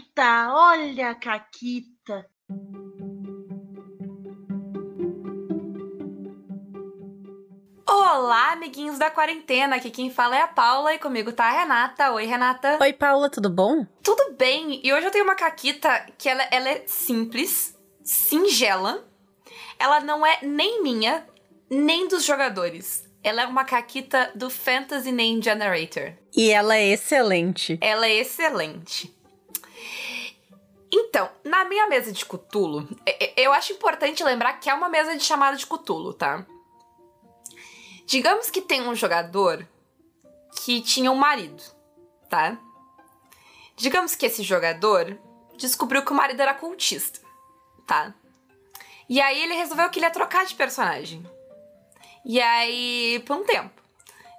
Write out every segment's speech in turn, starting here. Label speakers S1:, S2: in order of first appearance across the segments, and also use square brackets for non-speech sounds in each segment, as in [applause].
S1: Caquita, olha a Caquita.
S2: Olá, amiguinhos da quarentena. Aqui quem fala é a Paula e comigo tá a Renata. Oi, Renata.
S3: Oi, Paula, tudo bom?
S2: Tudo bem. E hoje eu tenho uma caquita que ela, ela é simples, singela. Ela não é nem minha, nem dos jogadores. Ela é uma caquita do Fantasy Name Generator.
S3: E ela é excelente.
S2: Ela é excelente. Então, na minha mesa de Cutulo, eu acho importante lembrar que é uma mesa de chamada de Cutulo, tá? Digamos que tem um jogador que tinha um marido, tá? Digamos que esse jogador descobriu que o marido era cultista, tá? E aí ele resolveu que ele ia trocar de personagem. E aí, por um tempo.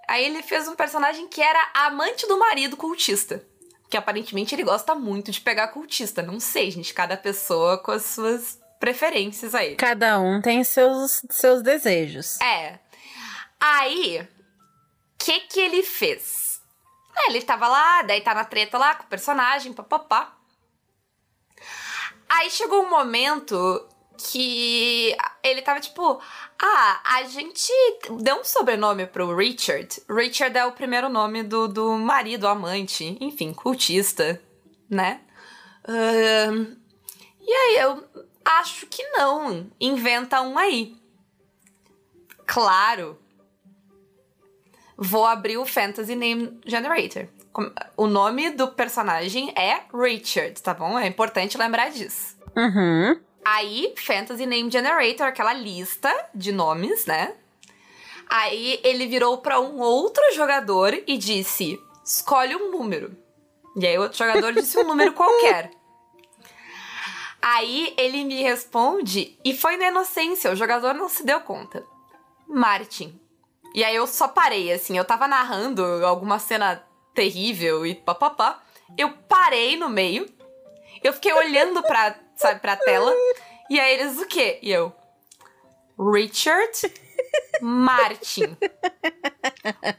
S2: Aí ele fez um personagem que era amante do marido cultista. Que aparentemente ele gosta muito de pegar cultista. Não sei, gente. Cada pessoa com as suas preferências aí.
S3: Cada um tem seus, seus desejos.
S2: É. Aí, o que que ele fez? É, ele tava lá, daí tá na treta lá com o personagem, papapá. Aí chegou um momento que ele tava tipo, ah, a gente deu um sobrenome pro Richard. Richard é o primeiro nome do, do marido, amante, enfim, cultista, né? Uh, e aí eu acho que não. Inventa um aí. Claro vou abrir o Fantasy Name Generator. O nome do personagem é Richard, tá bom? É importante lembrar disso.
S3: Uhum.
S2: Aí, Fantasy Name Generator, aquela lista de nomes, né? Aí ele virou para um outro jogador e disse: escolhe um número. E aí o outro jogador disse um número qualquer. [laughs] Aí ele me responde, e foi na inocência, o jogador não se deu conta. Martin. E aí eu só parei, assim, eu tava narrando alguma cena terrível e papapá. Eu parei no meio, eu fiquei olhando pra, sabe, pra tela, e aí eles o quê? E eu. Richard Martin.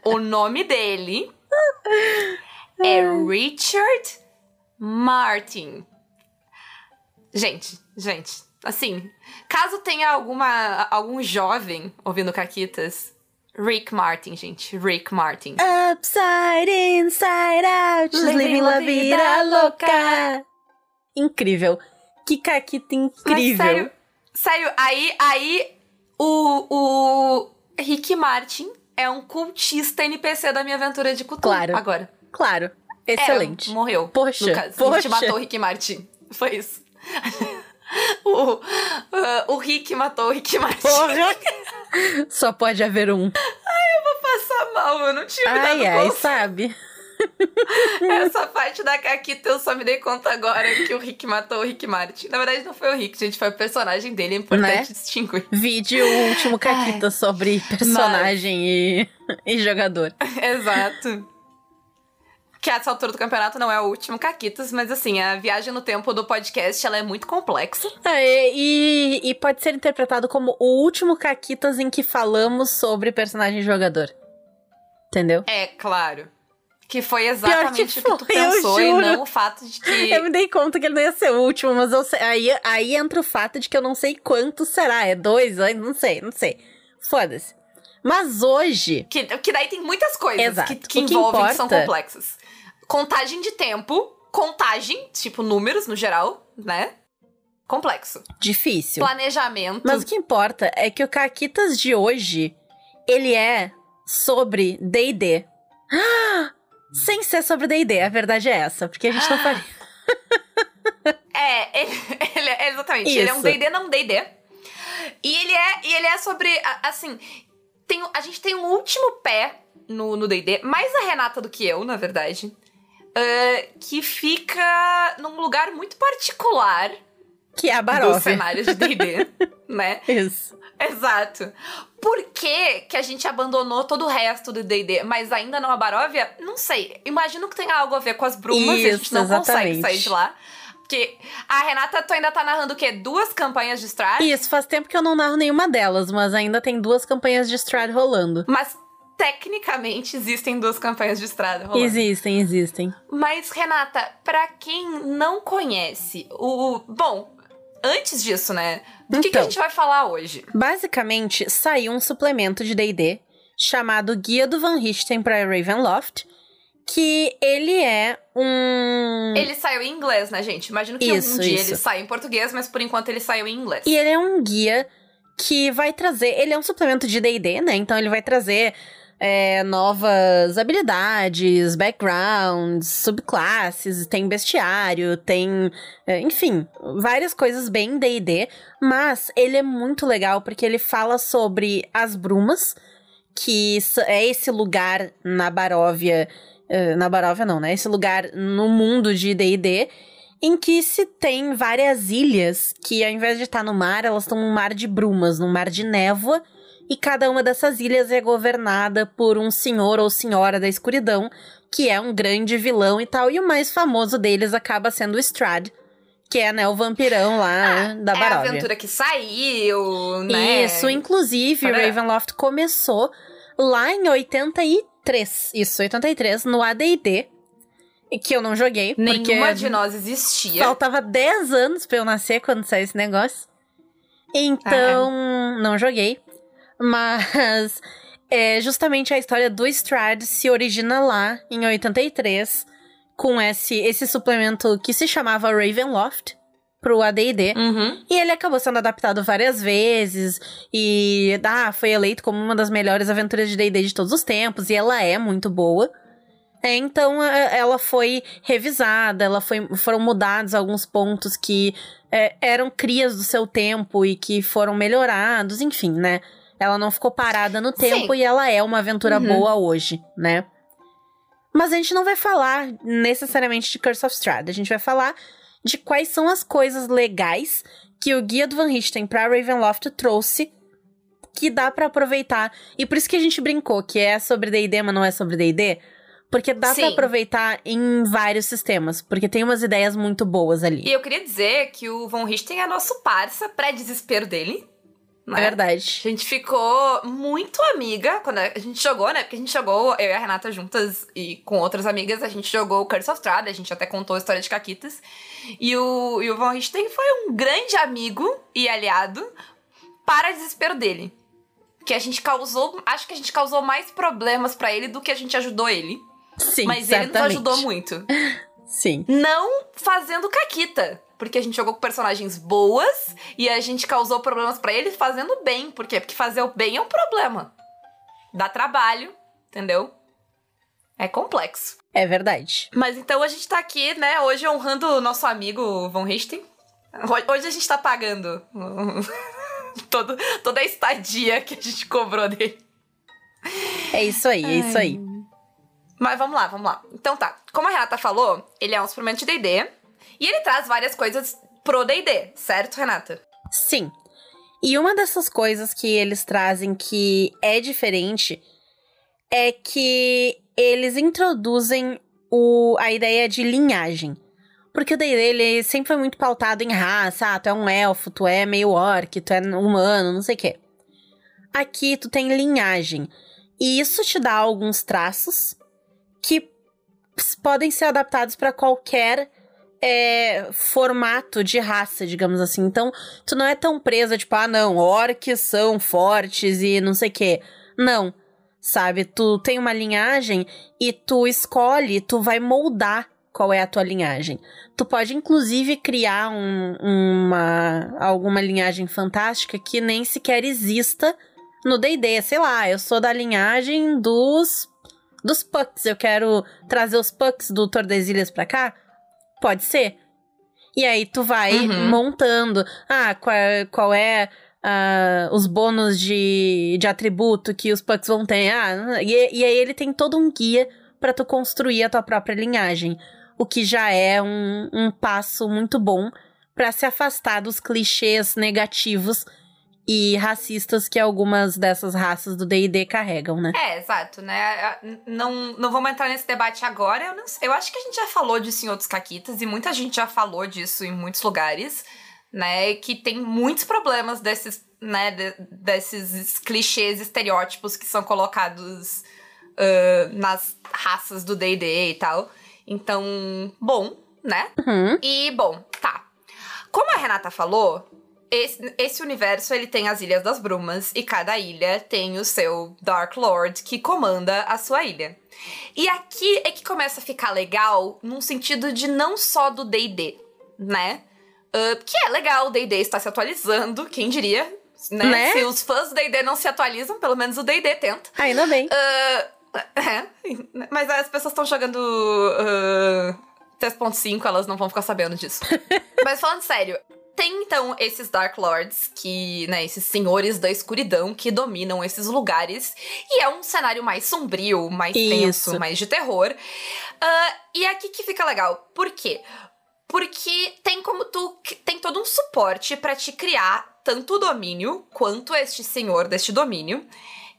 S2: O nome dele é Richard Martin. Gente, gente, assim, caso tenha alguma algum jovem ouvindo Caquitas Rick Martin, gente. Rick Martin.
S3: Upside, inside out, living la vida louca. Incrível. Que caquita incrível. Mas,
S2: sério, sério, aí, aí o, o Rick Martin é um cultista NPC da minha aventura de cultura.
S3: Claro.
S2: Agora.
S3: Claro. Excelente.
S2: É, morreu.
S3: Poxa,
S2: no caso.
S3: poxa.
S2: A gente matou o Rick Martin. Foi isso. [laughs] o, uh, o Rick matou o Rick Martin.
S3: Porra! [laughs] Só pode haver um.
S2: Ai, eu vou passar mal, eu não dado
S3: ai, ai,
S2: conta.
S3: sabe? [laughs]
S2: Essa parte da Caquita eu só me dei conta agora que o Rick matou o Rick Martin. Na verdade, não foi o Rick, gente, foi o personagem dele, é importante
S3: Né?
S2: distinguir.
S3: Vídeo o último caquita sobre personagem e, [laughs] e jogador. [laughs]
S2: Exato. Que a essa altura do campeonato não é o último Caquitas, mas assim, a viagem no tempo do podcast ela é muito complexa.
S3: Ah, e, e- e pode ser interpretado como o último caquitas em que falamos sobre personagem e jogador. Entendeu?
S2: É, claro. Que foi exatamente o que tu
S3: foi, eu
S2: pensou e não o fato de que.
S3: Eu me dei conta que ele não ia ser o último, mas eu sei- aí, aí entra o fato de que eu não sei quanto será. É dois? Eu Não sei, não sei. Foda-se. Mas hoje.
S2: Que, que daí tem muitas coisas
S3: Exato.
S2: que, que
S3: O que
S2: envolvem que são
S3: importa-
S2: complexas. Contagem de tempo, contagem, tipo números no geral, né? Complexo.
S3: Difícil.
S2: Planejamento.
S3: Mas o que importa é que o Caquitas de hoje, ele é sobre D&D. [gasps] Ah! Sem ser sobre D&D, a verdade é essa, porque a gente não faria. [laughs]
S2: É, ele, ele é exatamente. Ele é um
S3: Isso.
S2: D&D, não D&D. E ele é, e ele é sobre, assim, tem, a gente tem um último pé no no D&D, mais a Renata do que eu, na verdade, ah, que fica num lugar muito particular
S3: Que é a
S2: do
S3: Barov.
S2: cenário de D&D, [laughs] né?
S3: Isso.
S2: Exato. Por que, que a gente abandonou todo o resto do D&D, mas ainda não a Baróvia? Não sei. Imagino que tenha algo a ver com as brumas e a gente
S3: Isso,
S2: não consegue
S3: exatamente.
S2: sair de lá. Porque a Renata, tu ainda tá narrando o quê? Duas campanhas de Strahd?
S3: Isso, faz tempo que eu não narro nenhuma delas, mas ainda tem duas campanhas de Strad rolando.
S2: Mas tecnicamente existem duas campanhas de estrada rolando.
S3: Existem, existem.
S2: Mas, Renata, pra quem não conhece, o. Bom, antes disso, né? Do que, que a
S3: Então.
S2: gente vai falar hoje?
S3: Basicamente, saiu um suplemento de D&D chamado Guia do Van Richten para Ravenloft, que ele é um...
S2: Ele saiu em inglês, né, gente? Imagino que
S3: Isso,
S2: um dia
S3: isso.
S2: ele saia em português, mas por enquanto ele saiu em inglês.
S3: E ele é um guia que vai trazer. Ele é um suplemento de DD, né? Então ele vai trazer é, novas habilidades, backgrounds, subclasses, tem bestiário, tem. é, enfim, várias coisas bem DD. Mas ele é muito legal porque ele fala sobre as brumas, que é esse lugar na Baróvia. é, na Baróvia não, né? Esse lugar no mundo de D&D em que se tem várias ilhas que, ao invés de estar no mar, elas estão num mar de brumas, num mar de névoa, e cada uma dessas ilhas é governada por um senhor ou senhora da escuridão, que é um grande vilão e tal, e o mais famoso deles acaba sendo o Strad, que é, né, o vampirão lá da
S2: é a
S3: Baróvia.
S2: aventura que saiu, né?
S3: Isso, inclusive,
S2: Parará.
S3: Ravenloft começou lá em 83. Isso, 83, no AD&D, que eu não joguei,
S2: Nenhuma de nós existia.
S3: faltava 10 anos pra eu nascer quando saiu esse negócio. Então, não joguei. Mas é justamente a história do Strad se origina lá em 83 com esse esse suplemento que se chamava Ravenloft pro AD&D.
S2: Uhum.
S3: E ele acabou sendo adaptado várias vezes e ah, foi eleito como uma das melhores aventuras de D&D de todos os tempos e ela é muito boa. É, então é, ela foi revisada, ela foi, foram mudados alguns pontos que é, eram crias do seu tempo e que foram melhorados, enfim, né? Ela não ficou parada no tempo
S2: Sim.
S3: e ela é uma aventura
S2: Uhum.
S3: boa hoje, né? Mas a gente não vai falar necessariamente de Curse of Strahd, a gente vai falar de quais são as coisas legais que o Guia do Van Richten pra Ravenloft trouxe que dá pra aproveitar. E por isso que a gente brincou que é sobre D&D, mas não é sobre D&D, porque dá pra
S2: Sim.
S3: aproveitar em vários sistemas, porque tem umas ideias muito boas ali.
S2: E eu queria dizer que o Von Richten é nosso parça pré-desespero dele.
S3: É
S2: né?
S3: verdade.
S2: A gente ficou muito amiga quando a gente jogou, né? Porque a gente jogou, eu e a Renata juntas e com outras amigas, a gente jogou o Curse of Strahd, a gente até contou a história de Caquitas. E o, e o Von Richten foi um grande amigo e aliado para desespero dele. Que a gente causou, acho que a gente causou mais problemas pra ele do que a gente ajudou ele.
S3: Sim,
S2: mas ele nos ajudou muito. [laughs]
S3: Sim.
S2: Não fazendo caquita. Porque a gente jogou com personagens boas e a gente causou problemas pra ele fazendo bem. Por quê? Porque fazer o bem é um problema. Dá trabalho, entendeu? É complexo.
S3: É verdade.
S2: Mas então a gente tá aqui, né, hoje honrando o nosso amigo Von Richten. Ho- Hoje a gente tá pagando [laughs] todo, toda a estadia que a gente cobrou dele.
S3: É isso aí, é isso aí.
S2: Mas vamos lá, vamos lá. Então tá. Como a Renata falou, ele é um suplemento de D&D. E ele traz várias coisas pro D&D, certo, Renata?
S3: Sim. E uma dessas coisas que eles trazem que é diferente é que eles introduzem o, a ideia de linhagem. Porque o D&D, ele sempre foi muito pautado em raça. Ah, tu é um elfo, tu é meio orc, tu é humano, não sei o quê. Aqui, tu tem linhagem. E isso te dá alguns traços que podem ser adaptados para qualquer é, formato de raça, digamos assim. Então, tu não é tão presa, tipo, ah, não, orcs são fortes e não sei o quê. Não, sabe? Tu tem uma linhagem e tu escolhe, tu vai moldar qual é a tua linhagem. Tu pode, inclusive, criar um- uma, alguma linhagem fantástica que nem sequer exista no D&D. Sei lá, eu sou da linhagem dos... Dos Pucks, eu quero trazer os Pucks do Tordesilhas pra cá? Pode ser. E aí tu vai
S2: Uhum.
S3: montando. Ah, qual, qual é ah, os bônus de, de atributo que os pucks vão ter. Ah, e, e aí ele tem todo um guia pra tu construir a tua própria linhagem. O que já é um, um passo muito bom pra se afastar dos clichês negativos e racistas que algumas dessas raças do D&D carregam, né?
S2: É, exato, né? A- Não, não vamos entrar nesse debate agora. Eu, não eu acho que a gente já falou disso em outros caquitas e muita gente já falou disso em muitos lugares, né? Que tem muitos problemas desses, né? de- desses clichês, estereótipos que são colocados uh, nas raças do D&D e tal. Então, bom, né?
S3: Uhum.
S2: E, bom, tá. Como a Renata falou, esse, esse, universo ele tem as Ilhas das Brumas e cada ilha tem o seu Dark Lord que comanda a sua ilha. E aqui é que começa a ficar legal num sentido de não só do D&D, né? Uh, que é legal, o D&D está se atualizando, quem diria, né? né? Se os fãs do D&D não se atualizam, pelo menos o D&D tenta.
S3: Ainda bem.
S2: Uh, [laughs] é, mas as pessoas estão jogando uh, 3.5, elas não vão ficar sabendo disso. [laughs] mas falando sério, tem então esses Dark Lords, que, né, esses senhores da escuridão que dominam esses lugares. E é um cenário mais sombrio, mais Isso. tenso, mais de terror. Uh, e é aqui que fica legal. Por quê? Porque tem como tu. Tem todo um suporte para te criar tanto o domínio quanto este senhor deste domínio.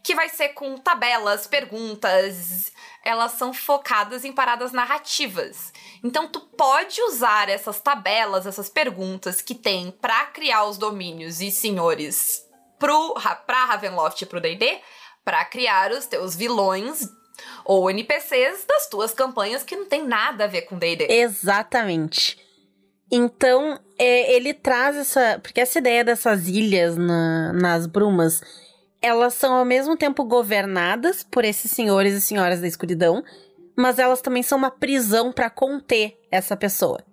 S2: Que vai ser com tabelas, perguntas, elas são focadas em paradas narrativas. Então tu pode usar essas tabelas, essas perguntas que tem para criar os domínios e senhores pro para Ravenloft e pro D&D, para criar os teus vilões ou NPCs das tuas campanhas que não tem nada a ver com D&D.
S3: Exatamente. Então, é, ele traz essa. Porque essa ideia dessas ilhas na, nas brumas elas são ao mesmo tempo governadas por esses senhores e senhoras da escuridão, mas elas também são uma prisão para conter essa pessoa.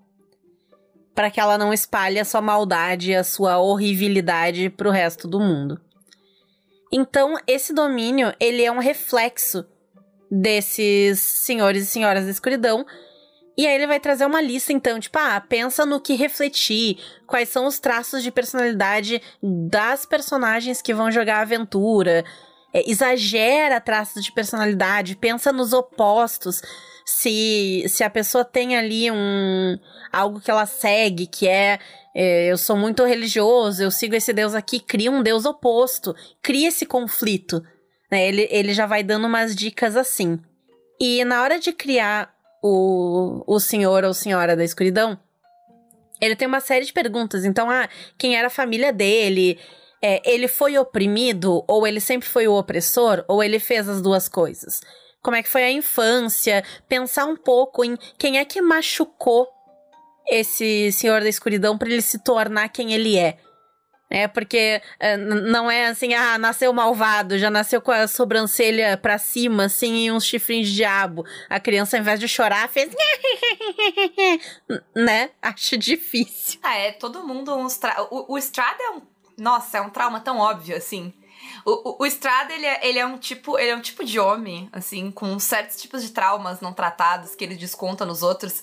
S3: Para que ela não espalhe a sua maldade, a sua horribilidade pro resto do mundo. Então, esse domínio, ele é um reflexo desses senhores e senhoras da escuridão, e aí ele vai trazer uma lista, então, tipo, ah, pensa no que refletir, quais são os traços de personalidade das personagens que vão jogar a aventura. É, exagera traços de personalidade, pensa nos opostos. Se, se a pessoa tem ali um algo que ela segue, que é, é eu sou muito religioso, eu sigo esse deus aqui, cria um deus oposto, cria esse conflito. Né? Ele, ele já vai dando umas dicas assim. E na hora de criar o, o senhor ou senhora da escuridão, ele tem uma série de perguntas. Então, ah, quem era a família dele? É, ele foi oprimido? Ou ele sempre foi o opressor? Ou ele fez as duas coisas? Como é que foi a infância? Pensar um pouco em quem é que machucou esse senhor da escuridão para ele se tornar quem ele é. É porque é, não é assim, ah, nasceu malvado, já nasceu com a sobrancelha pra cima, assim, e uns chifrinhos de diabo. A criança, ao invés de chorar, fez. [laughs] né? Acho difícil.
S2: Ah, é, todo mundo. Tra... O, o Strada é um. Nossa, é um trauma tão óbvio, assim. O, o, o Strada, ele é, ele é um tipo. Ele é um tipo de homem, assim, com certos tipos de traumas não tratados que ele desconta nos outros.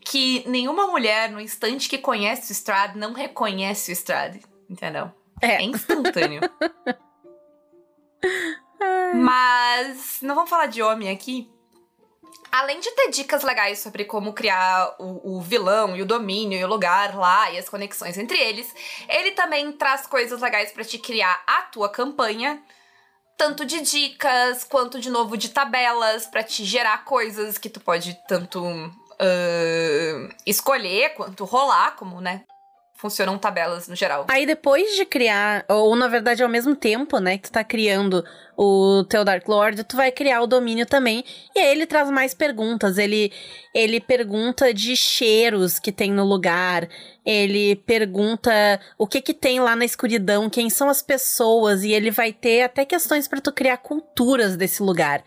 S2: Que nenhuma mulher, no instante que conhece o Strad, não reconhece o Strad entendeu? É, é instantâneo. [laughs] Mas não vamos falar de homem aqui. Além de ter dicas legais sobre como criar o, o, vilão e o domínio e o lugar lá e as conexões entre eles, ele também traz coisas legais para te criar a tua campanha, tanto de dicas quanto de novo de tabelas para te gerar coisas que tu pode tanto uh, escolher quanto rolar, como né funcionam tabelas no geral.
S3: Aí depois de criar, ou na verdade ao mesmo tempo, né, que tu tá criando o teu Dark Lord, tu vai criar o domínio também. E aí ele traz mais perguntas. Ele, ele pergunta de cheiros que tem no lugar. Ele pergunta o que que tem lá na escuridão, quem são as pessoas. E ele vai ter até questões para tu criar culturas desse lugar.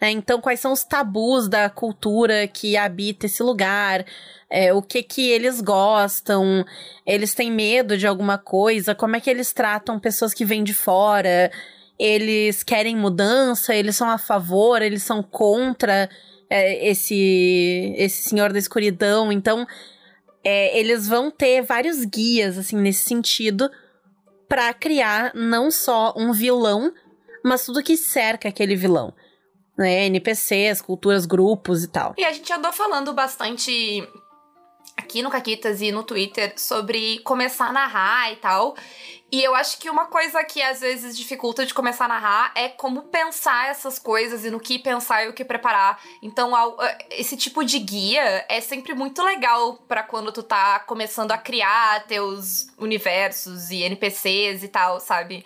S3: É, então, quais são os tabus da cultura que habita esse lugar? É, o que que eles gostam? Eles têm medo de alguma coisa? Como é que eles tratam pessoas que vêm de fora? Eles querem mudança? Eles são a favor? Eles são contra é, esse esse senhor da escuridão? Então, é, eles vão ter vários guias assim nesse sentido para criar não só um vilão, mas tudo que cerca aquele vilão né? NPCs, culturas, grupos e tal.
S2: E a gente andou falando bastante aqui no Caquitas e no Twitter sobre começar a narrar e tal. E eu acho que uma coisa que às vezes dificulta de começar a narrar é como pensar essas coisas e no que pensar e o que preparar. Então, esse tipo de guia é sempre muito legal para quando tu tá começando a criar teus universos e NPCs e tal, sabe?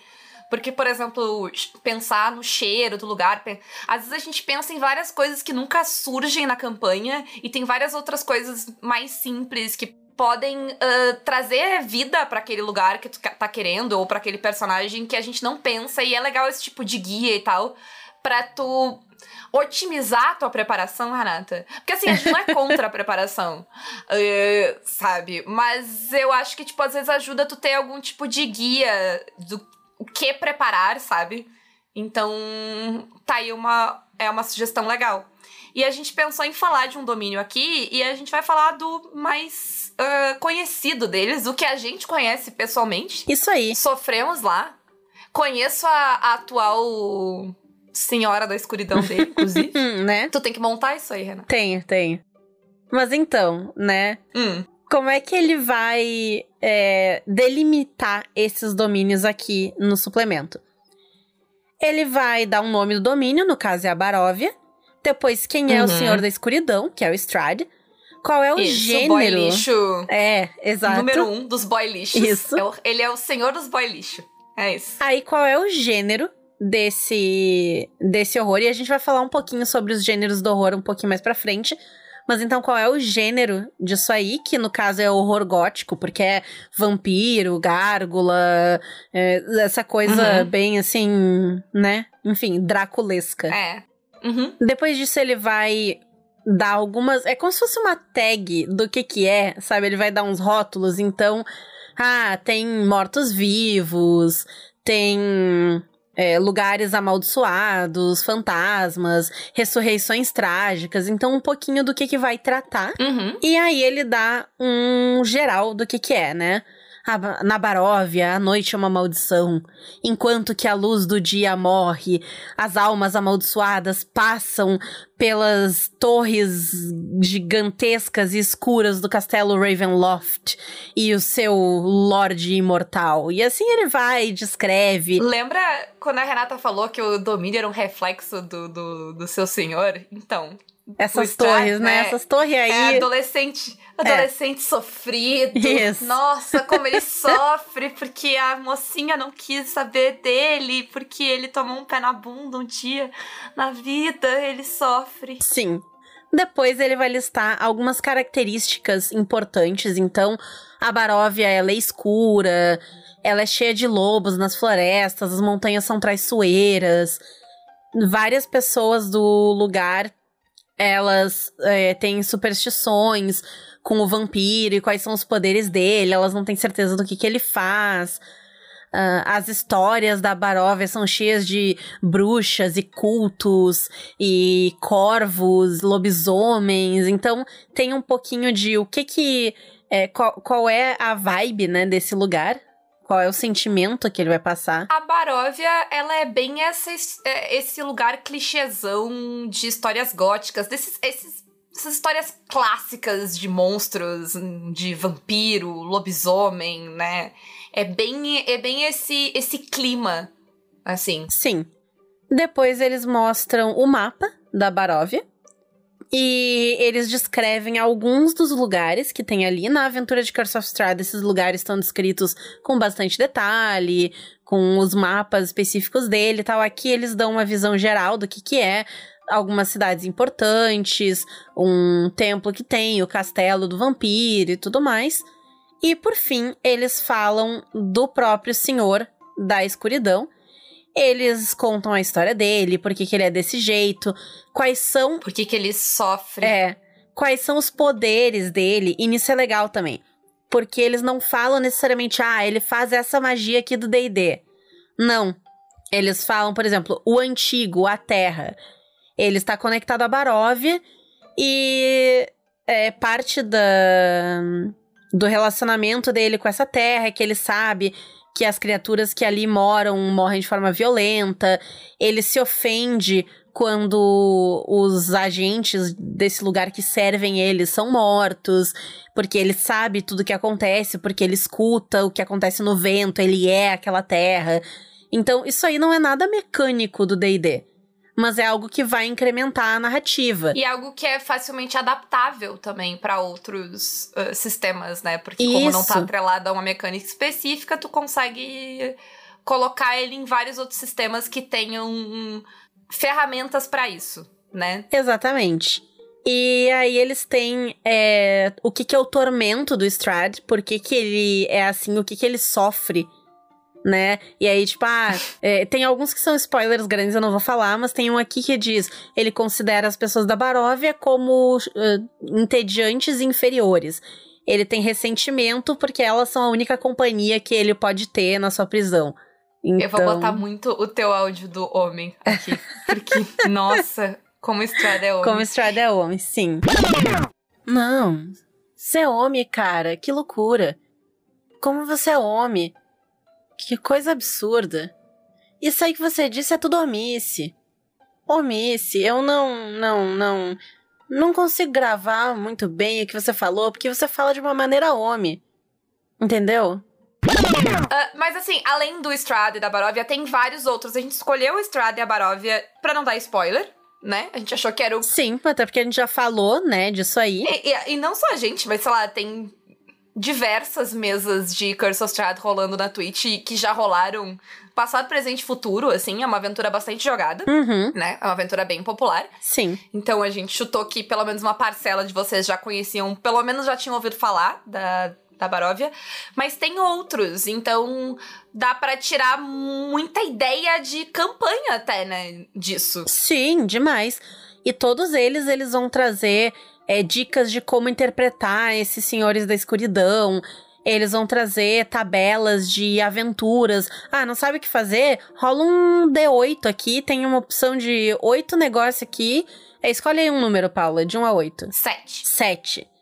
S2: Porque, por exemplo, pensar no cheiro do lugar. Às vezes a gente pensa em várias coisas que nunca surgem na campanha e tem várias outras coisas mais simples que podem uh, trazer vida para aquele lugar que tu tá querendo ou para aquele personagem que a gente não pensa e é legal esse tipo de guia e tal para tu otimizar a tua preparação, Renata. Porque assim, a gente não é contra a preparação, [laughs] uh, sabe? Mas eu acho que, tipo, às vezes ajuda tu ter algum tipo de guia do o que preparar, sabe? Então, tá aí uma, é uma sugestão legal. E a gente pensou em falar de um domínio aqui e a gente vai falar do mais uh, conhecido deles, o que a gente conhece pessoalmente.
S3: Isso aí.
S2: Sofremos lá. Conheço a, a atual senhora da escuridão dele, [laughs] inclusive.
S3: né?
S2: Tu tem que montar isso aí, Renan.
S3: Tenho, tenho. Mas então, né?
S2: Hum.
S3: Como é que ele vai é, delimitar esses domínios aqui no suplemento? Ele vai dar um nome do domínio, no caso é a Baróvia. Depois, quem é
S2: Uhum.
S3: o Senhor da Escuridão, que é o Strad. Qual é o
S2: Isso,
S3: gênero?
S2: boy lixo.
S3: É, exato.
S2: Número um dos boy lixos.
S3: Isso.
S2: É o- ele é o senhor dos boy lixo. É isso.
S3: Aí, qual é o gênero desse, desse horror? E a gente vai falar um pouquinho sobre os gêneros do horror um pouquinho mais pra frente. Mas então, qual é o gênero disso aí? Que no caso é horror gótico, porque é vampiro, gárgula, é, essa coisa
S2: Uhum.
S3: bem assim, né? Enfim, draculesca.
S2: É. Uhum.
S3: Depois disso, ele vai dar algumas. É como se fosse uma tag do que que é, sabe? Ele vai dar uns rótulos. Então, ah, tem mortos-vivos, tem é, lugares amaldiçoados, fantasmas, ressurreições trágicas. Então, um pouquinho do que que vai tratar.
S2: Uhum.
S3: E aí ele dá um geral do que que é, né? Ah, Na Baróvia, a noite é uma maldição. Enquanto que a luz do dia morre, as almas amaldiçoadas passam pelas torres gigantescas e escuras do castelo Ravenloft e o seu Lorde Imortal. E assim ele vai e descreve.
S2: Lembra quando a Renata falou que o domínio era um reflexo do, do, do seu senhor? Então.
S3: Essas torres, né?
S2: né?
S3: Essas torres aí.
S2: É adolescente, adolescente sofrido.
S3: Isso.
S2: Nossa, como ele [laughs] sofre porque a mocinha não quis saber dele, porque ele tomou um pé na bunda um dia na vida, ele sofre.
S3: Sim. Depois ele vai listar algumas características importantes. Então, a Baróvia ela é escura, ela é cheia de lobos nas florestas, as montanhas são traiçoeiras. Várias pessoas do lugar elas é, têm superstições com o vampiro e quais são os poderes dele, elas não têm certeza do que, que ele faz. Ah, as histórias da Baróvia são cheias de bruxas e cultos e corvos, lobisomens. Então tem um pouquinho de o que que. É, qual, qual é a vibe, né, desse lugar? Qual é o sentimento que ele vai passar?
S2: A Baróvia, ela é bem essa, é, esse lugar clichêzão de histórias góticas, desses, esses, essas histórias clássicas de monstros, de vampiro, lobisomem, né? É bem, é bem esse, esse clima, assim.
S3: Sim. Depois eles mostram o mapa da Baróvia. E eles descrevem alguns dos lugares que tem ali. Na aventura de Curse of Strahd, esses lugares estão descritos com bastante detalhe, com os mapas específicos dele e tal. Aqui eles dão uma visão geral do que, que é algumas cidades importantes, um templo que tem, o castelo do vampiro e tudo mais. E por fim, eles falam do próprio senhor da escuridão. Eles contam a história dele, por que que ele é desse jeito, quais são
S2: Por que, que ele sofre?
S3: é, quais são os poderes dele, e nisso é legal também. Porque eles não falam necessariamente, ah, ele faz essa magia aqui do DD. Não. Eles falam, por exemplo, o antigo, a Terra. Ele está conectado à Baróvia e é parte da, do relacionamento dele com essa terra, é que ele sabe que as criaturas que ali moram morrem de forma violenta. Ele se ofende quando os agentes desse lugar que servem ele são mortos, porque ele sabe tudo o que acontece, porque ele escuta o que acontece no vento, ele é aquela terra. Então, isso aí não é nada mecânico do D&D, mas é algo que vai incrementar a narrativa.
S2: E algo que é facilmente adaptável também pra outros uh, sistemas, né? Porque como não tá
S3: Isso.
S2: atrelado a uma mecânica específica, tu consegue colocar ele em vários outros sistemas que tenham um, ferramentas para isso, né?
S3: Exatamente. E aí eles têm é, o que, que é o tormento do Strad, por que, que ele é assim, o que, que ele sofre, né? E aí, tipo, ah, é, tem alguns que são spoilers grandes, eu não vou falar, mas tem um aqui que diz: ele considera as pessoas da Baróvia como uh, entediantes e inferiores. Ele tem ressentimento porque elas são a única companhia que ele pode ter na sua prisão. Então...
S2: Eu vou botar então muito o teu áudio do homem aqui. Porque, [laughs] nossa, como Strada é homem.
S3: Como Strada é homem, sim. Não. Você é homem, cara. Que loucura. Como você é homem. Que coisa absurda. Isso aí que você disse é tudo omice. Omice. Eu não, não, não. Não consigo gravar muito bem o que você falou, porque você fala de uma maneira homem. Entendeu?
S2: Uh, mas assim, além do Strada e da Baróvia, tem vários outros. A gente escolheu o Strada e a Baróvia pra não dar spoiler, né? A gente achou que era o.
S3: Sim, até porque a gente já falou, né, disso aí.
S2: E, e, e não só a gente, mas sei lá, tem diversas mesas de Curse of Strahd rolando na Twitch que já rolaram passado, presente e futuro, assim, é uma aventura bastante jogada,
S3: uhum.
S2: né? É uma aventura bem popular.
S3: Sim.
S2: Então a gente chutou que pelo menos uma parcela de vocês já conheciam, pelo menos já tinham ouvido falar da, da Baróvia, mas tem outros, então dá para tirar muita ideia de campanha até, né, disso.
S3: Sim, demais. E todos eles, eles vão trazer é, dicas de como interpretar esses senhores da escuridão. Eles vão trazer tabelas de aventuras. Ah, não sabe o que fazer? Rola um D8 aqui, tem uma opção de oito negócios aqui. É, escolhe aí um número, Paula, de 1 a 8.
S2: Sete.
S3: Sete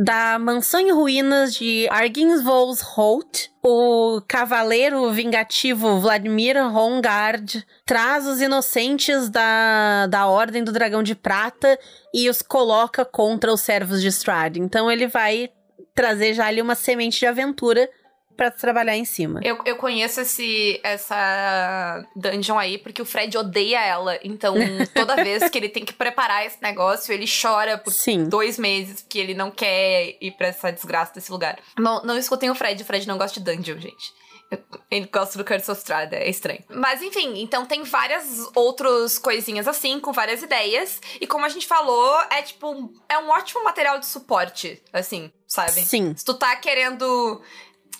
S3: da Mansão em Ruínas de Arginsvolsholt, o cavaleiro vingativo Vladimir Hongard traz os inocentes da, da Ordem do Dragão de Prata e os coloca contra os servos de Strahd. Então ele vai trazer já ali uma semente de aventura para trabalhar em cima.
S2: Eu, eu conheço esse, essa dungeon aí porque o Fred odeia ela. Então, [laughs] toda vez que ele tem que preparar esse negócio, ele chora por
S3: Sim.
S2: dois meses porque ele não quer ir pra essa desgraça desse lugar. Não, não escutem o Fred, o Fred não gosta de dungeon, gente. Ele gosta do Curse of Strahd, é estranho. Mas enfim, então tem várias outras coisinhas assim, com várias ideias. E como a gente falou, é tipo, é um ótimo material de suporte, assim, sabe?
S3: Sim.
S2: Se tu tá querendo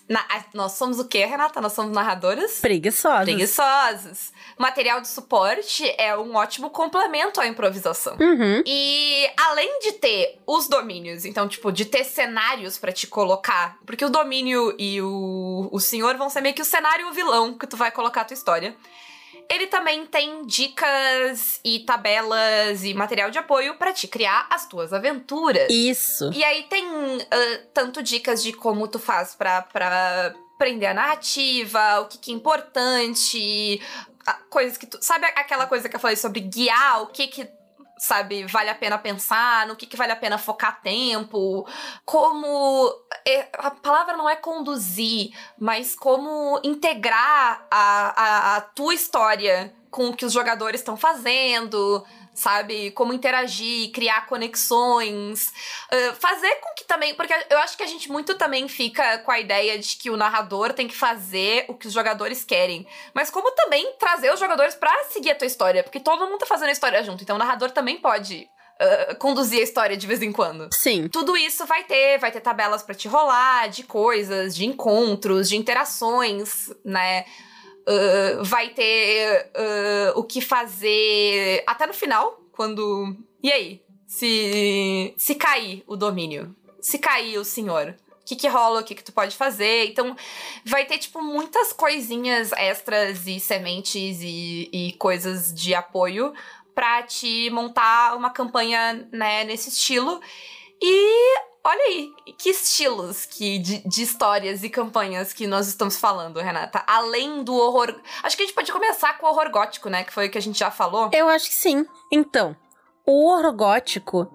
S2: na, nós somos o quê, Renata? Nós somos narradoras?
S3: Preguiçosas.
S2: Preguiçosas. Material de suporte é um ótimo complemento à improvisação.
S3: Uhum.
S2: E além de ter os domínios, então, tipo, de ter cenários para te colocar, porque o domínio e o, o senhor vão ser meio que o cenário e o vilão que tu vai colocar a tua história. Ele também tem dicas e tabelas e material de apoio para te criar as tuas aventuras.
S3: Isso.
S2: E aí tem uh, tanto dicas de como tu faz pra, pra prender a narrativa, o que, que é importante, coisas que tu. Sabe aquela coisa que eu falei sobre guiar, o que que sabe, vale a pena pensar, no que, que vale a pena focar tempo, como. É, a palavra não é conduzir, mas como integrar a, a, a tua história com o que os jogadores estão fazendo, sabe? Como interagir, criar conexões, uh, fazer com que também. Porque eu acho que a gente muito também fica com a ideia de que o narrador tem que fazer o que os jogadores querem. Mas como também trazer os jogadores para seguir a tua história, porque todo mundo tá fazendo a história junto, então o narrador também pode. Uh, conduzir a história de vez em quando.
S3: Sim.
S2: Tudo isso vai ter, vai ter tabelas para te rolar, de coisas, de encontros, de interações, né? Uh, vai ter uh, o que fazer até no final, quando. E aí? Se. Se cair o domínio. Se cair o senhor. O que, que rola, o que, que tu pode fazer. Então, vai ter, tipo, muitas coisinhas extras e sementes e, e coisas de apoio pra te montar uma campanha, né, nesse estilo. E Olha aí, que estilos que de, de, histórias e campanhas que nós estamos falando, Renata. Além do horror. Acho que a gente pode começar com o horror gótico, né? Que foi o que a gente já falou.
S3: Eu acho que sim. Então, o horror gótico,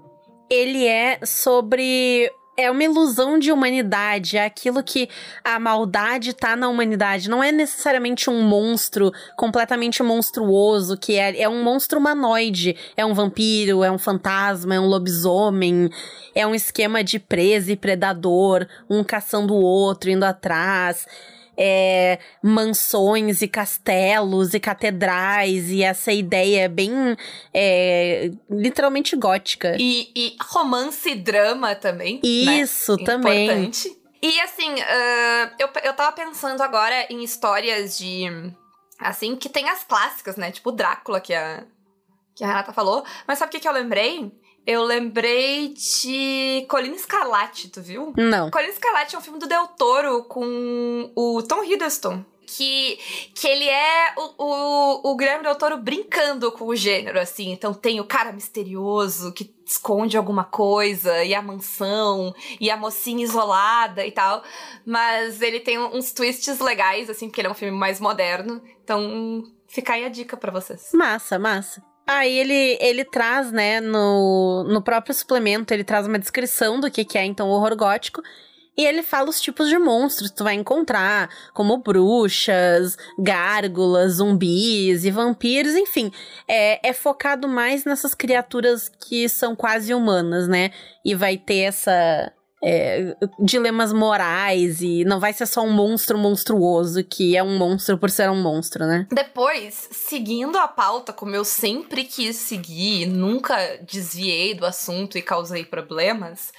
S3: ele é sobre é uma ilusão de humanidade, é aquilo que a maldade tá na humanidade. Não é necessariamente um monstro completamente monstruoso, que é, é um monstro humanoide. É um vampiro, é um fantasma, é um lobisomem. É um esquema de presa e predador, um caçando o outro, indo atrás. É, mansões e castelos e catedrais e essa ideia bem é, literalmente gótica.
S2: E, e romance e drama também.
S3: Né? Isso,
S2: né?
S3: também.
S2: Importante. E assim, uh, eu, eu tava pensando agora em histórias de. Assim, que tem as clássicas, né? Tipo Drácula, que a, que a Renata falou. Mas sabe o que, que eu lembrei? Eu lembrei de Colina Escarlate, tu viu?
S3: Não.
S2: Colina Escarlate é um filme do Del Toro com o Tom Hiddleston. Que, que ele é o, o, o Guilherme Del Toro brincando com o gênero, assim. Então tem o cara misterioso que esconde alguma coisa, e a mansão, e a mocinha isolada e tal. Mas ele tem uns twists legais, assim, porque ele é um filme mais moderno. Então fica aí a dica para vocês.
S3: Massa, massa. Aí ele, ele traz, né, no, no próprio suplemento, ele traz uma descrição do que, que é, então, o horror gótico. E ele fala os tipos de monstros que tu vai encontrar, como bruxas, gárgulas, zumbis e vampiros, enfim. É, é focado mais nessas criaturas que são quase humanas, né? E vai ter essa, é, dilemas morais e não vai ser só um monstro monstruoso que é um monstro por ser um monstro, né?
S2: Depois, seguindo a pauta como eu sempre quis seguir, nunca desviei do assunto e causei problemas,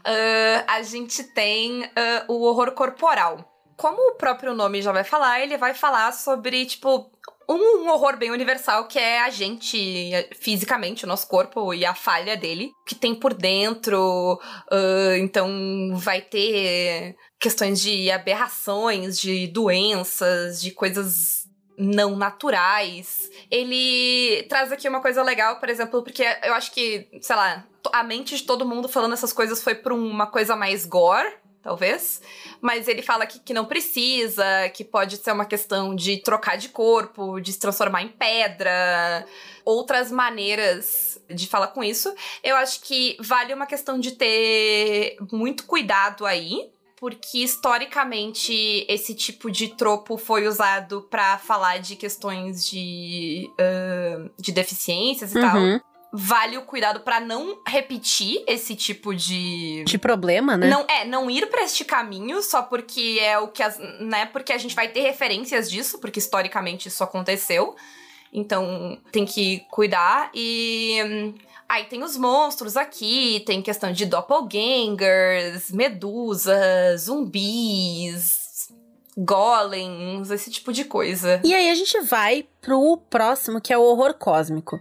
S2: uh, a gente tem uh, o horror corporal. Como o próprio nome já vai falar, ele vai falar sobre, tipo, um horror bem universal que é a gente fisicamente, o nosso corpo e a falha dele, que tem por dentro. Uh, então vai ter questões de aberrações, de doenças, de coisas não naturais. Ele traz aqui uma coisa legal, por exemplo, porque eu acho que, sei lá, a mente de todo mundo falando essas coisas foi pra uma coisa mais gore talvez. Mas ele fala que, que não precisa, que pode ser uma questão de trocar de corpo, de se transformar em pedra, outras maneiras de falar com isso. Eu acho que vale uma questão de ter muito cuidado aí, porque historicamente esse tipo de tropo foi usado para falar de questões de, uh, de deficiências e uhum. tal vale o cuidado para não repetir esse tipo de
S3: de problema, né?
S2: Não é, não ir para este caminho só porque é o que as, né, porque a gente vai ter referências disso, porque historicamente isso aconteceu. Então, tem que cuidar e hum, Aí tem os monstros aqui, tem questão de doppelgangers, medusas, zumbis, golems, esse tipo de coisa.
S3: E aí a gente vai pro próximo, que é o horror cósmico.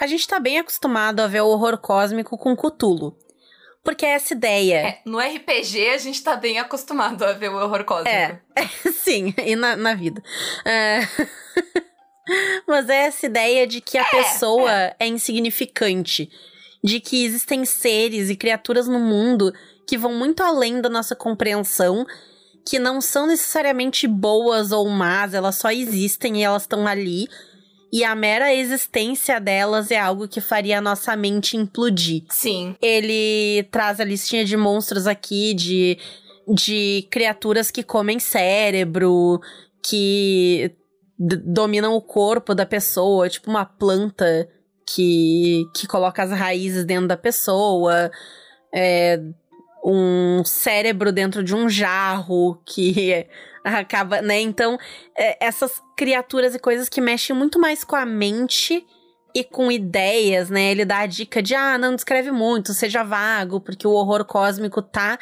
S3: A gente tá bem acostumado a ver o horror cósmico com Cthulhu. Porque é essa ideia.
S2: É, no RPG a gente tá bem acostumado a ver o horror cósmico.
S3: É, [laughs] é sim, e na, na vida. É... [laughs] Mas é essa ideia de que a é, pessoa é. é insignificante. De que existem seres e criaturas no mundo que vão muito além da nossa compreensão, que não são necessariamente boas ou más, elas só existem e elas estão ali e a mera existência delas é algo que faria a nossa mente implodir.
S2: Sim.
S3: Ele traz a listinha de monstros aqui, de, de criaturas que comem cérebro, que dominam o corpo da pessoa, tipo uma planta que, que coloca as raízes dentro da pessoa. É, um cérebro dentro de um jarro que acaba, né? Então, é, essas criaturas e coisas que mexem muito mais com a mente e com ideias, né? Ele dá a dica de, ah, não descreve muito, seja vago, porque o horror cósmico tá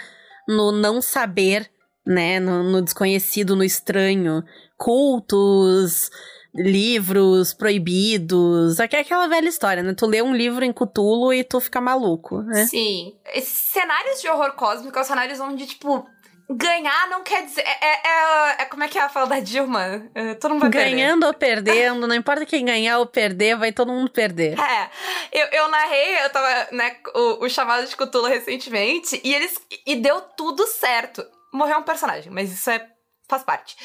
S3: no não saber, né? No, no desconhecido, no estranho. Cultos, livros proibidos. Aquela velha história, né? Tu lê um livro em Cthulhu e tu fica maluco, né?
S2: Sim. Esses cenários de horror cósmico são cenários onde, tipo, ganhar não quer dizer. É, é, é, é, como é que é a fala da Dilma? É, todo mundo vai
S3: Ganhando
S2: perder.
S3: ou perdendo, [laughs] não importa quem ganhar ou perder, vai todo mundo perder.
S2: É. Eu, eu narrei, eu tava, né, o, o chamado de Cthulhu recentemente, e eles. E deu tudo certo. Morreu um personagem, mas isso é faz parte.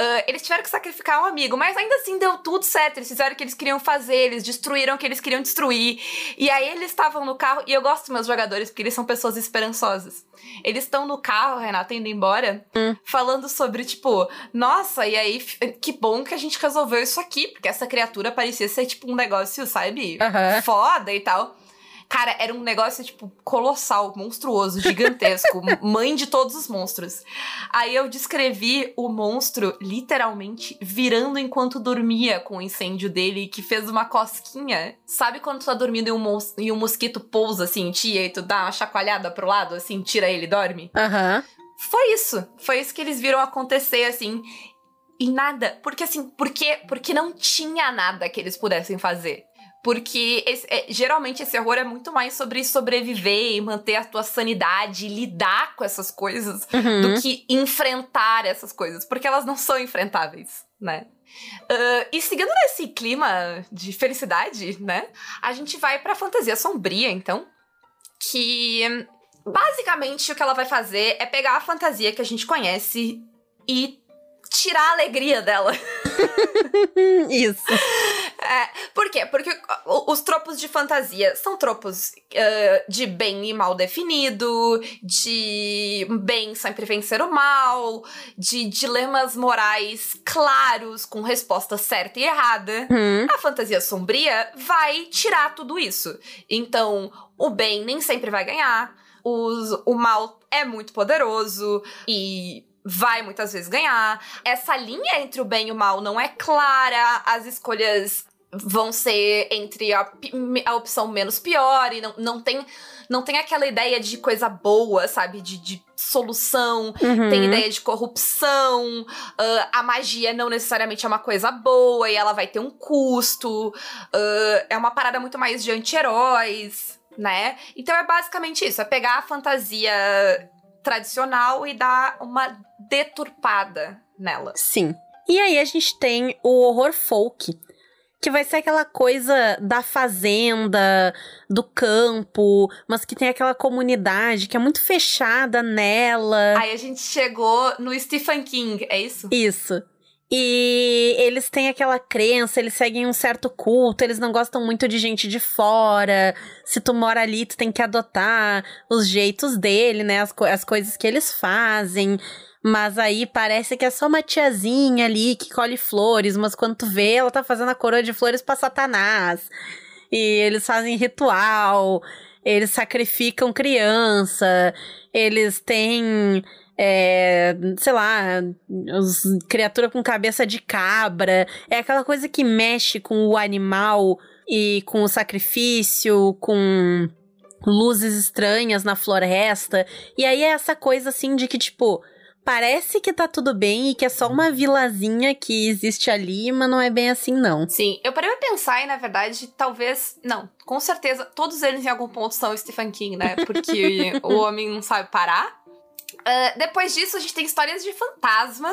S2: Uh, eles tiveram que sacrificar um amigo, mas ainda assim deu tudo certo. Eles fizeram o que eles queriam fazer, eles destruíram o que eles queriam destruir. E aí eles estavam no carro, e eu gosto dos meus jogadores porque eles são pessoas esperançosas. Eles estão no carro, Renata, indo embora, hum. falando sobre, tipo, nossa, e aí que bom que a gente resolveu isso aqui, porque essa criatura parecia ser, tipo, um negócio, sabe, uhum. foda e tal. Cara, era um negócio, tipo, colossal, monstruoso, gigantesco, [laughs] mãe de todos os monstros. Aí eu descrevi o monstro literalmente virando enquanto dormia com o incêndio dele, que fez uma cosquinha. Sabe quando tu tá dormindo e um, mos e um mosquito pousa assim em ti e tu dá uma chacoalhada pro lado, assim, tira ele e dorme?
S3: Aham. Uhum.
S2: Foi isso. Foi isso que eles viram acontecer, assim. E nada. Porque assim, porque, porque não tinha nada que eles pudessem fazer. Porque esse, é, geralmente esse horror é muito mais sobre sobreviver e manter a tua sanidade, e lidar com essas coisas,
S3: uhum.
S2: do que enfrentar essas coisas. Porque elas não são enfrentáveis, né? Uh, e seguindo nesse clima de felicidade, né? A gente vai pra fantasia sombria, então. Que basicamente o que ela vai fazer é pegar a fantasia que a gente conhece e tirar a alegria dela. [laughs]
S3: Isso.
S2: É, por quê? Porque os tropos de fantasia são tropos uh, de bem e mal definido, de bem sempre vencer o mal, de dilemas morais claros com resposta certa e errada.
S3: Hum.
S2: A fantasia sombria vai tirar tudo isso. Então, o bem nem sempre vai ganhar, os, o mal é muito poderoso e vai muitas vezes ganhar. Essa linha entre o bem e o mal não é clara, as escolhas vão ser entre a, a opção menos pior e não, não tem não tem aquela ideia de coisa boa, sabe? De, de solução,
S3: uhum.
S2: tem ideia de corrupção, uh, a magia não necessariamente é uma coisa boa e ela vai ter um custo, uh, é uma parada muito mais de anti-heróis, né? Então é basicamente isso, é pegar a fantasia tradicional e dar uma deturpada nela.
S3: Sim. E aí a gente tem o horror folk, que vai ser aquela coisa da fazenda, do campo, mas que tem aquela comunidade que é muito fechada nela.
S2: Aí a gente chegou no Stephen King, é isso?
S3: Isso. E eles têm aquela crença, eles seguem um certo culto, eles não gostam muito de gente de fora. Se tu mora ali, tu tem que adotar os jeitos dele, né? As, co as coisas que eles fazem. Mas aí parece que é só uma tiazinha ali que colhe flores, mas quando tu vê, ela tá fazendo a coroa de flores pra Satanás. E eles fazem ritual, eles sacrificam criança, eles têm é, sei lá, os, criatura com cabeça de cabra. É aquela coisa que mexe com o animal e com o sacrifício, com luzes estranhas na floresta. E aí é essa coisa assim de que, tipo, parece que tá tudo bem e que é só uma vilazinha que existe ali, mas não é bem assim, não.
S2: Sim, eu parei pra pensar e, na verdade, talvez. Não, com certeza, todos eles em algum ponto são Stephen King, né? Porque [laughs] o homem não sabe parar. Uh, depois disso, a gente tem histórias de fantasma,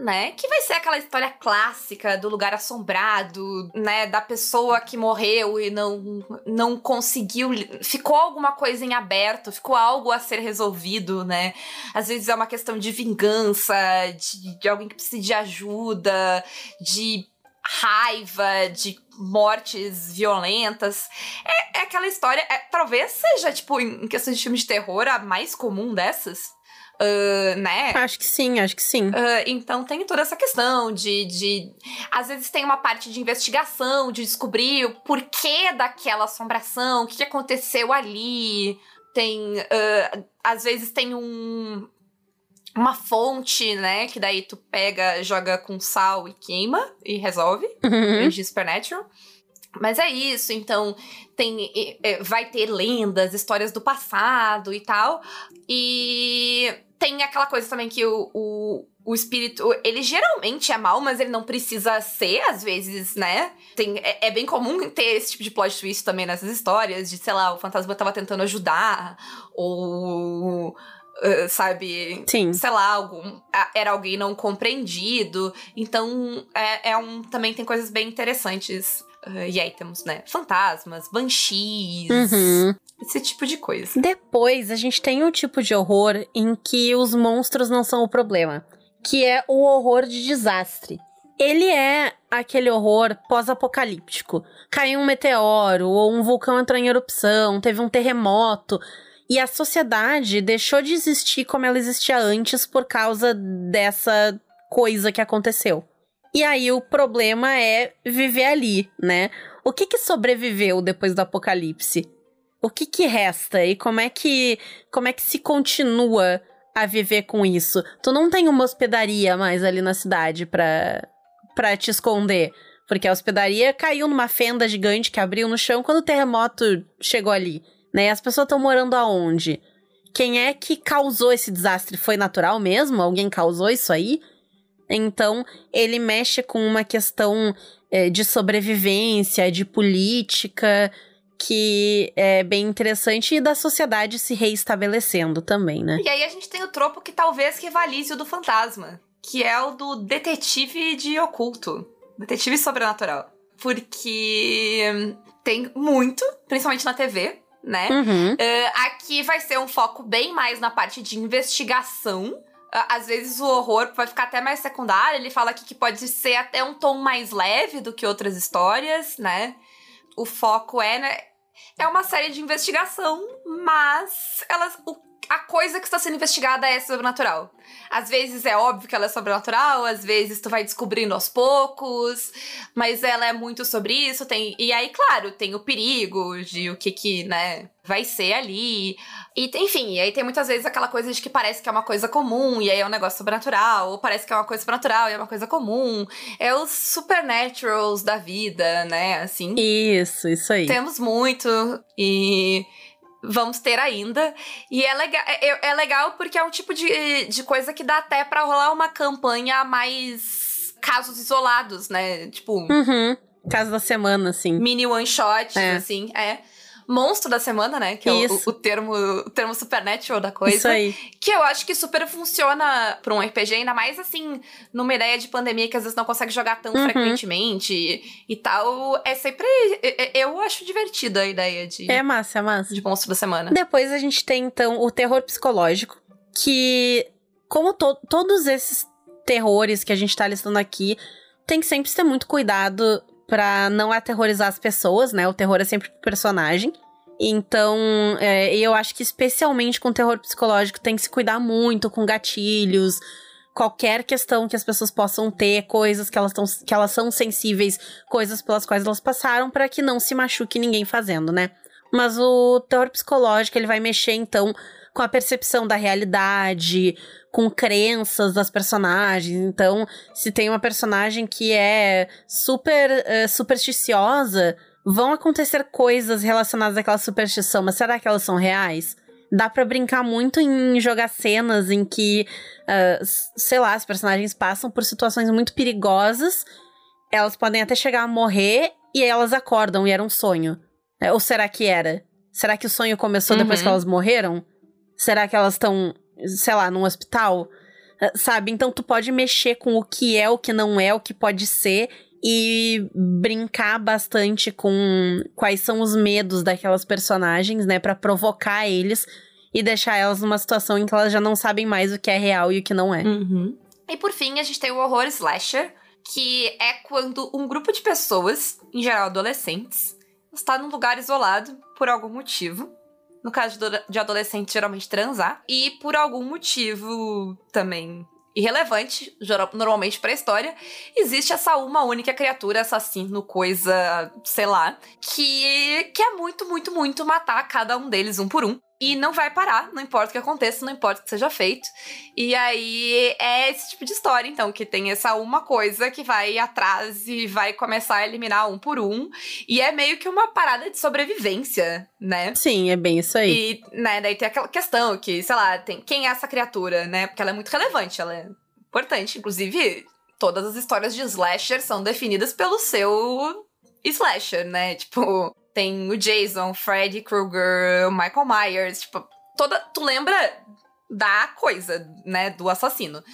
S2: né? Que vai ser aquela história clássica do lugar assombrado, né? Da pessoa que morreu e não, não conseguiu. Ficou alguma coisa em aberto, ficou algo a ser resolvido, né? Às vezes é uma questão de vingança, de, de alguém que precisa de ajuda, de raiva, de mortes violentas. É, é aquela história. É, talvez seja, tipo, em questão de filme de terror, a mais comum dessas. Uh, né?
S3: Acho que sim, acho que sim. Uh,
S2: então tem toda essa questão de, de. Às vezes tem uma parte de investigação, de descobrir o porquê daquela assombração, o que aconteceu ali. Tem. Uh, às vezes tem um. Uma fonte, né? Que daí tu pega, joga com sal e queima e resolve.
S3: Uhum.
S2: De Supernatural. Mas é isso, então tem vai ter lendas, histórias do passado e tal. E tem aquela coisa também que o, o, o espírito, ele geralmente é mal, mas ele não precisa ser, às vezes, né? Tem, é, é, bem comum ter esse tipo de plot twist também nessas histórias, de, sei lá, o fantasma tava tentando ajudar, ou. Uh, sabe?
S3: Sim.
S2: Sei lá, algum, era alguém não compreendido. Então, é, é um, também tem coisas bem interessantes Uh, e aí temos, né, fantasmas, banshees,
S3: uhum.
S2: esse tipo de coisa.
S3: Depois, a gente tem um tipo de horror em que os monstros não são o problema, que é o horror de desastre. Ele é aquele horror pós-apocalíptico. Caiu um meteoro, ou um vulcão entrou em erupção, teve um terremoto. E a sociedade deixou de existir como ela existia antes por causa dessa coisa que aconteceu. E aí o problema é viver ali, né? O que que sobreviveu depois do apocalipse? o que que resta e como é que como é que se continua a viver com isso? Tu não tem uma hospedaria mais ali na cidade pra, pra te esconder. Porque a hospedaria caiu numa fenda gigante que abriu no chão quando o terremoto chegou ali. Né? As pessoas estão morando aonde? Quem é que causou esse desastre? Foi natural mesmo? Alguém causou isso aí? Então, ele mexe com uma questão é, de sobrevivência, de política, que é bem interessante e da sociedade se reestabelecendo também, né?
S2: E aí a gente tem o tropo que talvez rivalize o do fantasma, que é o do detetive de oculto, detetive sobrenatural. Porque tem muito, principalmente na TV, né?
S3: Uhum.
S2: Uh, aqui vai ser um foco bem mais na parte de investigação. Às vezes o horror vai ficar até mais secundário. Ele fala aqui que pode ser até um tom mais leve do que outras histórias, né? O foco é, né? É uma série de investigação, mas elas, a coisa que está sendo investigada é sobrenatural. Às vezes é óbvio que ela é sobrenatural, às vezes tu vai descobrindo aos poucos, mas ela é muito sobre isso, tem e aí claro, tem o perigo de o que que, né, vai ser ali. E enfim, e aí tem muitas vezes aquela coisa de que parece que é uma coisa comum e aí é um negócio sobrenatural, ou parece que é uma coisa sobrenatural e é uma coisa comum. É os supernaturals da vida, né, assim.
S3: Isso, isso aí.
S2: Temos muito e vamos ter ainda. E é legal, é, é, legal porque é um tipo de, de coisa que dá até para rolar uma campanha mais casos isolados, né? Tipo.
S3: Uhum. Caso da semana, assim.
S2: Mini one shot, é. assim, é monstro da semana, né? Que Isso. é o, o, termo, o termo supernatural da coisa.
S3: Isso aí.
S2: Que eu acho que super funciona pra um RPG, ainda mais assim, numa ideia de pandemia que às vezes não consegue jogar tão uhum. frequentemente e, e, tal. É sempre. Eu acho divertida a ideia de.
S3: É massa, é massa.
S2: De monstro da semana.
S3: Depois a gente tem, então, o terror psicológico, que, como to todos esses terrores que a gente tá listando aqui, tem que sempre ter muito cuidado para não aterrorizar as pessoas, né? O terror é sempre pro personagem. Então, é, eu acho que especialmente com terror psicológico tem que se cuidar muito com gatilhos, qualquer questão que as pessoas possam ter, coisas que elas, tão, que elas são sensíveis, coisas pelas quais elas passaram, para que não se machuque ninguém fazendo, né? Mas o terror psicológico, ele vai mexer, então, com a percepção da realidade, com crenças das personagens. Então, se tem uma personagem que é super uh, supersticiosa, vão acontecer coisas relacionadas àquela superstição, mas será que elas são reais? Dá para brincar muito em jogar cenas em que, uh, sei lá, as personagens passam por situações muito perigosas, elas podem até chegar a morrer e elas acordam e era um sonho. É, ou será que era? Será que o sonho começou uhum. depois que elas morreram? Será que elas estão sei lá, num hospital, eh, sabe? Então tu pode mexer com o que é, o que não é, o que pode ser e brincar bastante com quais são os medos daquelas personagens, né, para provocar eles e deixar elas numa situação em que elas já não sabem mais o que é real e o que não é.
S2: Uhum. E por fim, a gente tem o horror slasher, que é quando um grupo de pessoas, em geral adolescentes, está num lugar isolado por algum motivo no caso de adolescente, geralmente transar. E por algum motivo também irrelevante, normalmente pra história, existe essa uma única criatura, assassino, coisa, sei lá, que quer muito, muito, muito matar cada um deles um por um. E não vai parar, não importa o que aconteça, não importa o que seja feito. E aí é esse tipo de história, então, que tem essa uma coisa que vai atrás e vai começar a eliminar um por um. E é meio que uma parada de sobrevivência, né?
S3: Sim, é bem isso aí.
S2: E, né, daí tem aquela questão que, sei lá, tem quem é essa criatura, né? Porque ela é muito relevante, ela é importante. Inclusive, todas as histórias de slasher são definidas pelo seu slasher, né? Tipo, tem o Jason, Freddy Krueger, Michael Myers, tipo, toda. Tu lembra da coisa, né? Do assassino.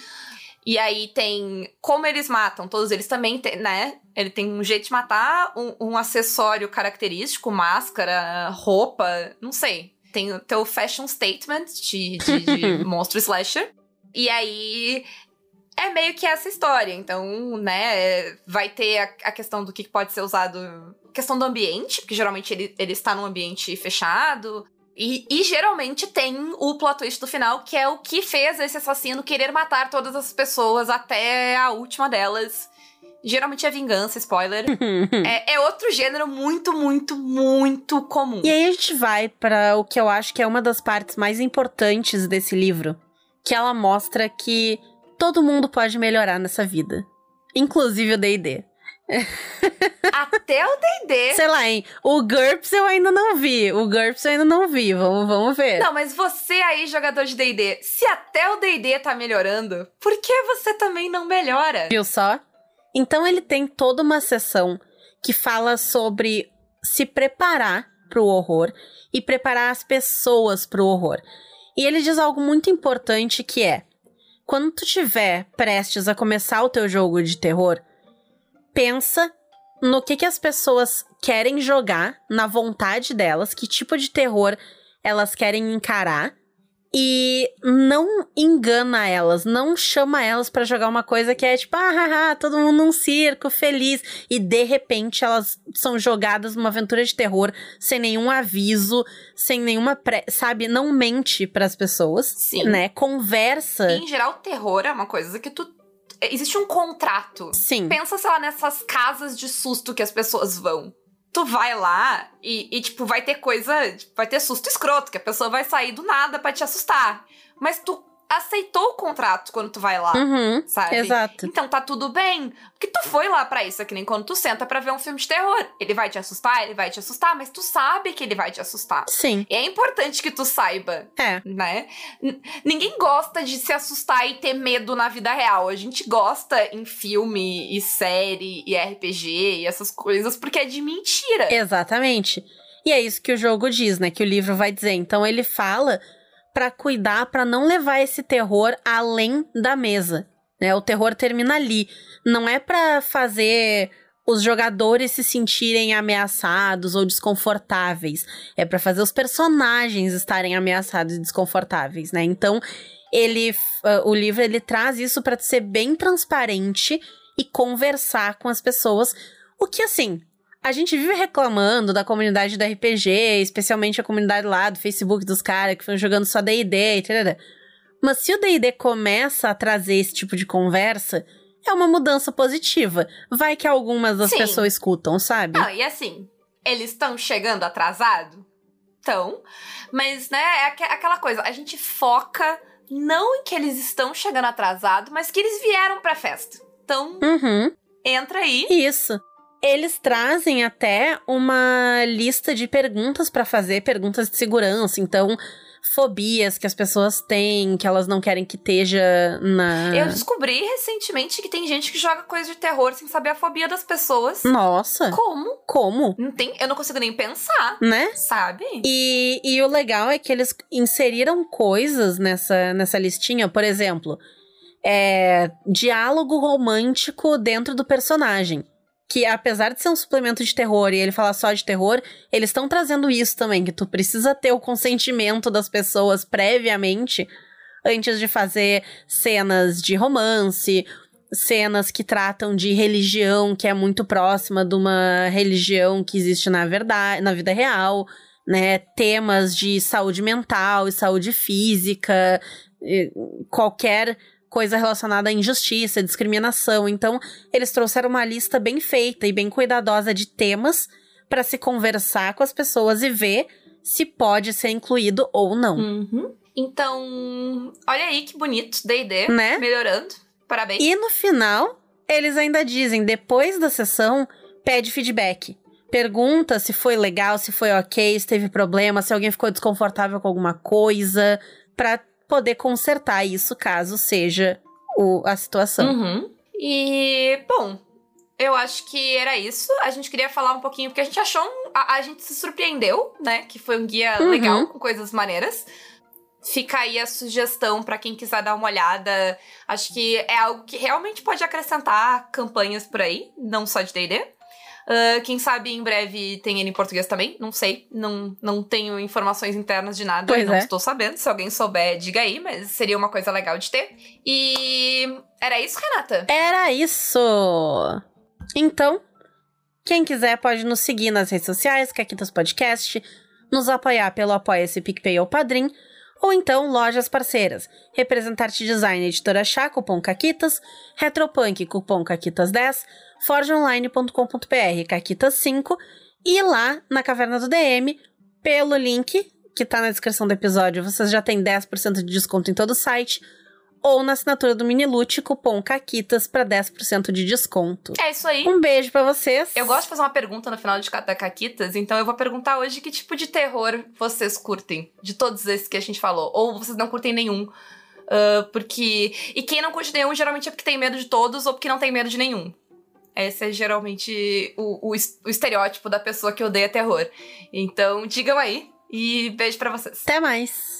S2: E aí tem como eles matam, todos eles também tem, né? Ele tem um jeito de matar, um, um acessório característico, máscara, roupa, não sei. Tem o teu fashion statement de, de, de [laughs] monstro slasher. E aí é meio que essa história. Então, né, vai ter a, a, questão do que pode ser usado. Questão do ambiente, porque geralmente ele, ele está num ambiente fechado. E, e, geralmente tem o plot twist do final, que é o que fez esse assassino querer matar todas as pessoas até a última delas. Geralmente é vingança, spoiler. [laughs] é, é outro gênero muito, muito, muito comum.
S3: E aí a gente vai para o que eu acho que é uma das partes mais importantes desse livro, que ela mostra que todo mundo pode melhorar nessa vida, inclusive o D&D. [laughs]
S2: Até o D&D.
S3: Sei lá, hein? O GURPS eu ainda não vi. O GURPS eu ainda não vi. Vamos, vamos ver.
S2: Não, mas você aí, jogador de D&D, se até o D&D tá melhorando, por que você também não melhora?
S3: Viu só? Então ele tem toda uma sessão que fala sobre se preparar pro horror e preparar as pessoas pro horror. E ele diz algo muito importante que é: quando tu tiver prestes a começar o teu jogo de terror, pensa no que, que as pessoas querem jogar, na vontade delas, que tipo de terror elas querem encarar. E não engana elas, não chama elas para jogar uma coisa que é tipo, ah, haha, todo mundo num circo, feliz. E de repente elas são jogadas numa aventura de terror sem nenhum aviso, sem nenhuma pré. Sabe? Não mente para as pessoas.
S2: Sim.
S3: Né? Conversa.
S2: Em geral, terror é uma coisa que tu existe um contrato.
S3: Sim.
S2: Pensa, sei lá, nessas casas de susto que as pessoas vão. Tu vai lá e, e tipo, vai ter coisa. vai ter susto escroto, que a pessoa vai sair do nada pra te assustar. Mas tu aceitou o contrato quando tu vai lá,
S3: Uhum,
S2: sabe?
S3: exato.
S2: Então tá tudo bem. Porque tu foi lá pra isso, é que nem quando tu senta pra ver um filme de terror. Ele vai te assustar, ele vai te assustar, mas tu sabe que ele vai te assustar.
S3: Sim.
S2: E é importante que tu saiba
S3: É.
S2: né? N- ninguém gosta de se assustar e ter medo na vida real. A gente gosta em filme e série e RPG e essas coisas porque é de mentira.
S3: Exatamente. E é isso que o jogo diz, né? Que o livro vai dizer. Então ele fala pra cuidar, pra não levar esse terror além da mesa, né? O terror termina ali. Não é pra fazer os jogadores se sentirem ameaçados ou desconfortáveis. É pra fazer os personagens estarem ameaçados e desconfortáveis, né? Então ele, uh, o livro ele traz isso pra ser bem transparente e conversar com as pessoas. O que assim, a gente vive reclamando da comunidade do RPG, especialmente a comunidade lá do Facebook dos caras que foram jogando só D&D e tal. Mas se o D&D começa a trazer esse tipo de conversa, é uma mudança positiva. Vai que algumas das
S2: Sim.
S3: pessoas escutam, sabe?
S2: Não, e assim, eles estão chegando atrasado? Estão. Mas, né, é aque- aquela coisa, a gente foca não em que eles estão chegando atrasado, mas que eles vieram pra festa. Então,
S3: Uhum.
S2: entra aí.
S3: Isso. Eles trazem até uma lista de perguntas pra fazer, perguntas de segurança. Então, fobias que as pessoas têm, que elas não querem que esteja na.
S2: Eu descobri recentemente que tem gente que joga coisa de terror sem saber a fobia das pessoas.
S3: Nossa,
S2: Como?
S3: como?
S2: Não tem, eu não consigo nem pensar,
S3: Né?
S2: sabe?
S3: E, e o legal é que eles inseriram coisas nessa, nessa listinha, por exemplo, é, diálogo romântico dentro do personagem. Que apesar de ser um suplemento de terror e ele falar só de terror, eles estão trazendo isso também, que tu precisa ter o consentimento das pessoas previamente antes de fazer cenas de romance, cenas que tratam de religião que é muito próxima de uma religião que existe na verdade, na vida real né, temas de saúde mental e saúde física, qualquer coisa relacionada à injustiça, discriminação. Então, eles trouxeram uma lista bem feita e bem cuidadosa de temas para se conversar com as pessoas e ver se pode ser incluído ou não,
S2: Uhum. Então, olha aí que bonito, D&D,
S3: né?
S2: melhorando. Parabéns.
S3: E no final, eles ainda dizem, depois da sessão, pede feedback. Pergunta se foi legal, se foi ok, se teve problema, se alguém ficou desconfortável com alguma coisa, pra poder consertar isso caso seja o, a situação.
S2: Uhum. E, bom, eu acho que era isso. A gente queria falar um pouquinho, porque a gente achou. Um, a, a gente se surpreendeu, né? Que foi um guia
S3: Uhum.
S2: legal, com coisas maneiras. Fica aí a sugestão pra quem quiser dar uma olhada. Acho que é algo que realmente pode acrescentar campanhas por aí, não só de DD. Ah, quem sabe em breve tem ele em português também, não sei. Não, não tenho informações internas de nada,
S3: Pois
S2: não
S3: é.
S2: estou sabendo. Se alguém souber, diga aí, mas seria uma coisa legal de ter. E era isso, Renata?
S3: Era isso! Então, quem quiser pode nos seguir nas redes sociais, Caquitas Podcast, nos apoiar pelo Apoia-se PicPay ou Padrim, Ou então lojas parceiras, Representarte Design Editora Chá, cupom CAQUITAS, Retropunk, cupom CAQUITAS10, forgeonline.com.br, CAQUITAS5 e lá na Caverna do DM, pelo link que tá na descrição do episódio, vocês já têm 10% de desconto em todo o site ou na assinatura do Minilute, cupom CAQUITAS para 10% de desconto.
S2: É isso aí.
S3: Um beijo para vocês.
S2: Eu gosto de fazer uma pergunta no final de cada Caquitas, então eu vou perguntar hoje que tipo de terror vocês curtem, de todos esses que a gente falou, ou vocês não curtem nenhum. Uh, porque. E quem não curte nenhum geralmente é porque tem medo de todos ou porque não tem medo de nenhum. Esse é geralmente o, o, o estereótipo da pessoa que odeia terror. Então, digam aí e beijo para vocês.
S3: Até mais.